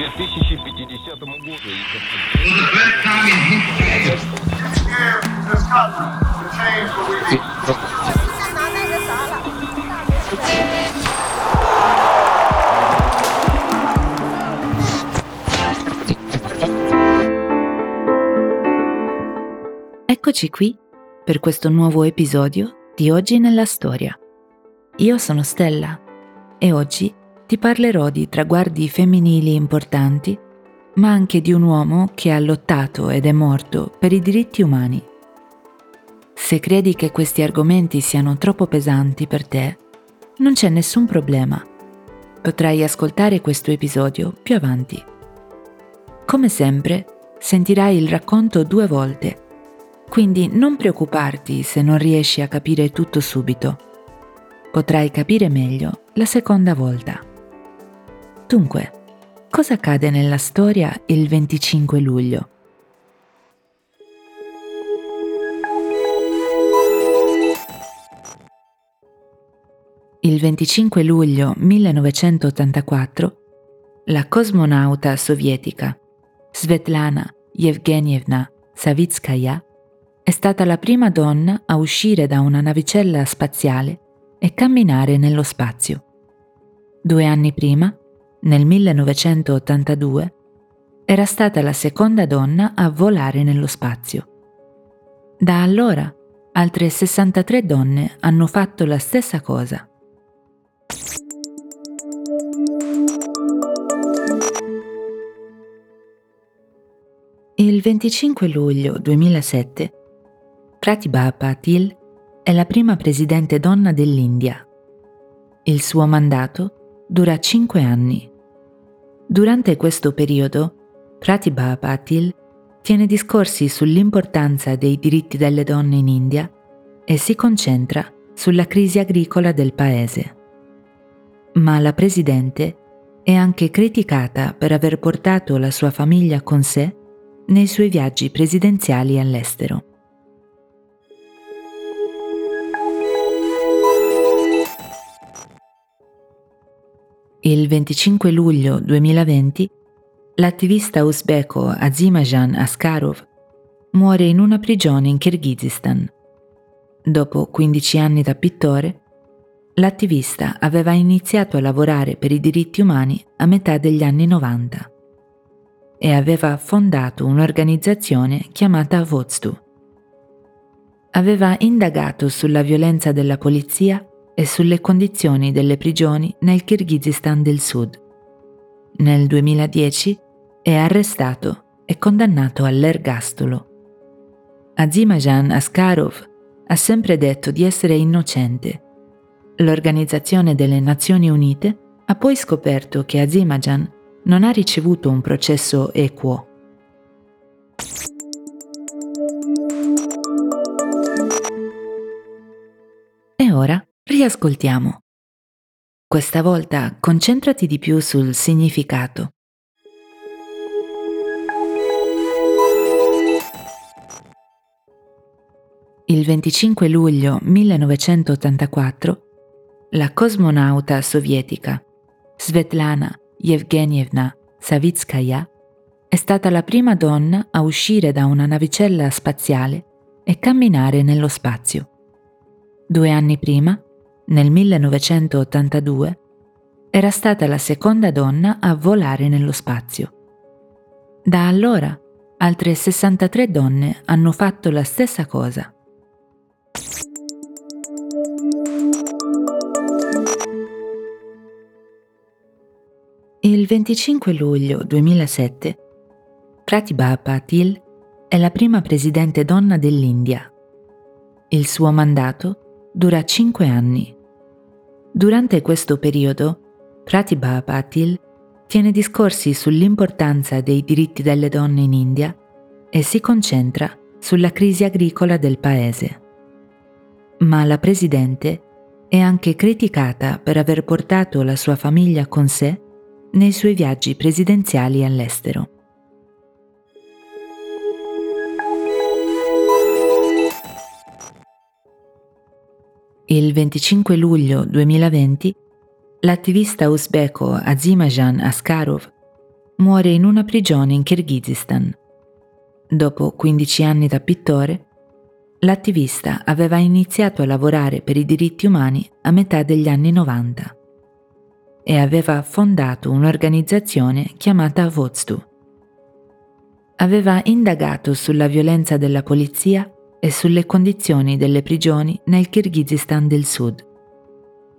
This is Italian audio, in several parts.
2050 году. Eccoci qui per questo nuovo episodio di Oggi nella Storia. Io sono Stella e oggi ti parlerò di traguardi femminili importanti, ma anche di un uomo che ha lottato ed è morto per i diritti umani. Se credi che questi argomenti siano troppo pesanti per te, non c'è nessun problema. Potrai ascoltare questo episodio più avanti. Come sempre, sentirai il racconto due volte, quindi non preoccuparti se non riesci a capire tutto subito. Potrai capire meglio la seconda volta. Dunque, cosa accade nella storia il 25 luglio? Il 25 luglio 1984, la cosmonauta sovietica Svetlana Yevgenievna Savitskaya è stata la prima donna a uscire da una navicella spaziale e camminare nello spazio. Due anni prima, nel 1982, era stata la seconda donna a volare nello spazio. Da allora, altre 63 donne hanno fatto la stessa cosa. Il 25 luglio 2007, Pratibha Patil è la prima presidente donna dell'India. Il suo mandato dura cinque anni. Durante questo periodo, Pratibha Patil tiene discorsi sull'importanza dei diritti delle donne in India e si concentra sulla crisi agricola del paese. Ma la Presidente è anche criticata per aver portato la sua famiglia con sé nei suoi viaggi presidenziali all'estero. Il 25 luglio 2020 l'attivista uzbeko Azimajan Askarov muore in una prigione in Kirghizistan. Dopo 15 anni da pittore, l'attivista aveva iniziato a lavorare per i diritti umani a metà degli anni 90 e aveva fondato un'organizzazione chiamata Vozdu. Aveva indagato sulla violenza della polizia e sulle condizioni delle prigioni nel Kirghizistan del Sud. Nel 2010 è arrestato e condannato all'ergastolo. Azimajan Askarov ha sempre detto di essere innocente. L'Organizzazione delle Nazioni Unite ha poi scoperto che Azimajan non ha ricevuto un processo equo. Riascoltiamo. Questa volta concentrati di più sul significato. Il 25 luglio 1984 la cosmonauta sovietica Svetlana Yevgenievna Savitskaya è stata la prima donna a uscire da una navicella spaziale e camminare nello spazio. Due anni prima, nel 1982, era stata la seconda donna a volare nello spazio. Da allora, altre 63 donne hanno fatto la stessa cosa. Il 25 luglio 2007, Pratibha Patil è la prima presidente donna dell'India. Il suo mandato dura cinque anni. Durante questo periodo, Pratibha Patil tiene discorsi sull'importanza dei diritti delle donne in India e si concentra sulla crisi agricola del paese. Ma la presidente è anche criticata per aver portato la sua famiglia con sé nei suoi viaggi presidenziali all'estero. Il 25 luglio 2020 l'attivista uzbeko Azimajan Askarov muore in una prigione in Kirghizistan. Dopo 15 anni da pittore, l'attivista aveva iniziato a lavorare per i diritti umani a metà degli anni 90 e aveva fondato un'organizzazione chiamata Vodstu. Aveva indagato sulla violenza della polizia e sulle condizioni delle prigioni nel Kirghizistan del Sud.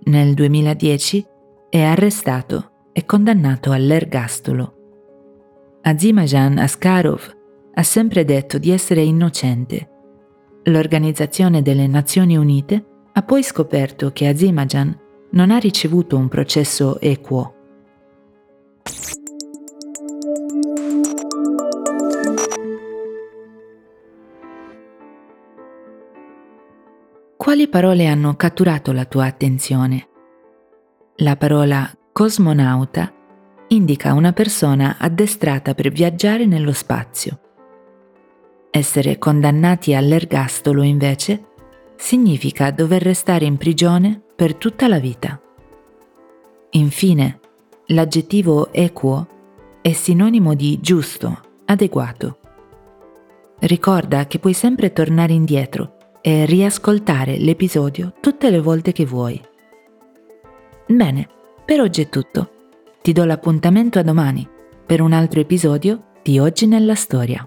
Nel 2010 è arrestato e condannato all'ergastolo. Azimajan Askarov ha sempre detto di essere innocente. L'Organizzazione delle Nazioni Unite ha poi scoperto che Azimajan non ha ricevuto un processo equo. Quali parole hanno catturato la tua attenzione? La parola cosmonauta indica una persona addestrata per viaggiare nello spazio. Essere condannati all'ergastolo, invece, significa dover restare in prigione per tutta la vita. Infine, l'aggettivo equo è sinonimo di giusto, adeguato. Ricorda che puoi sempre tornare indietro e riascoltare l'episodio tutte le volte che vuoi. Bene, per oggi è tutto. Ti do l'appuntamento a domani per un altro episodio di Oggi nella Storia.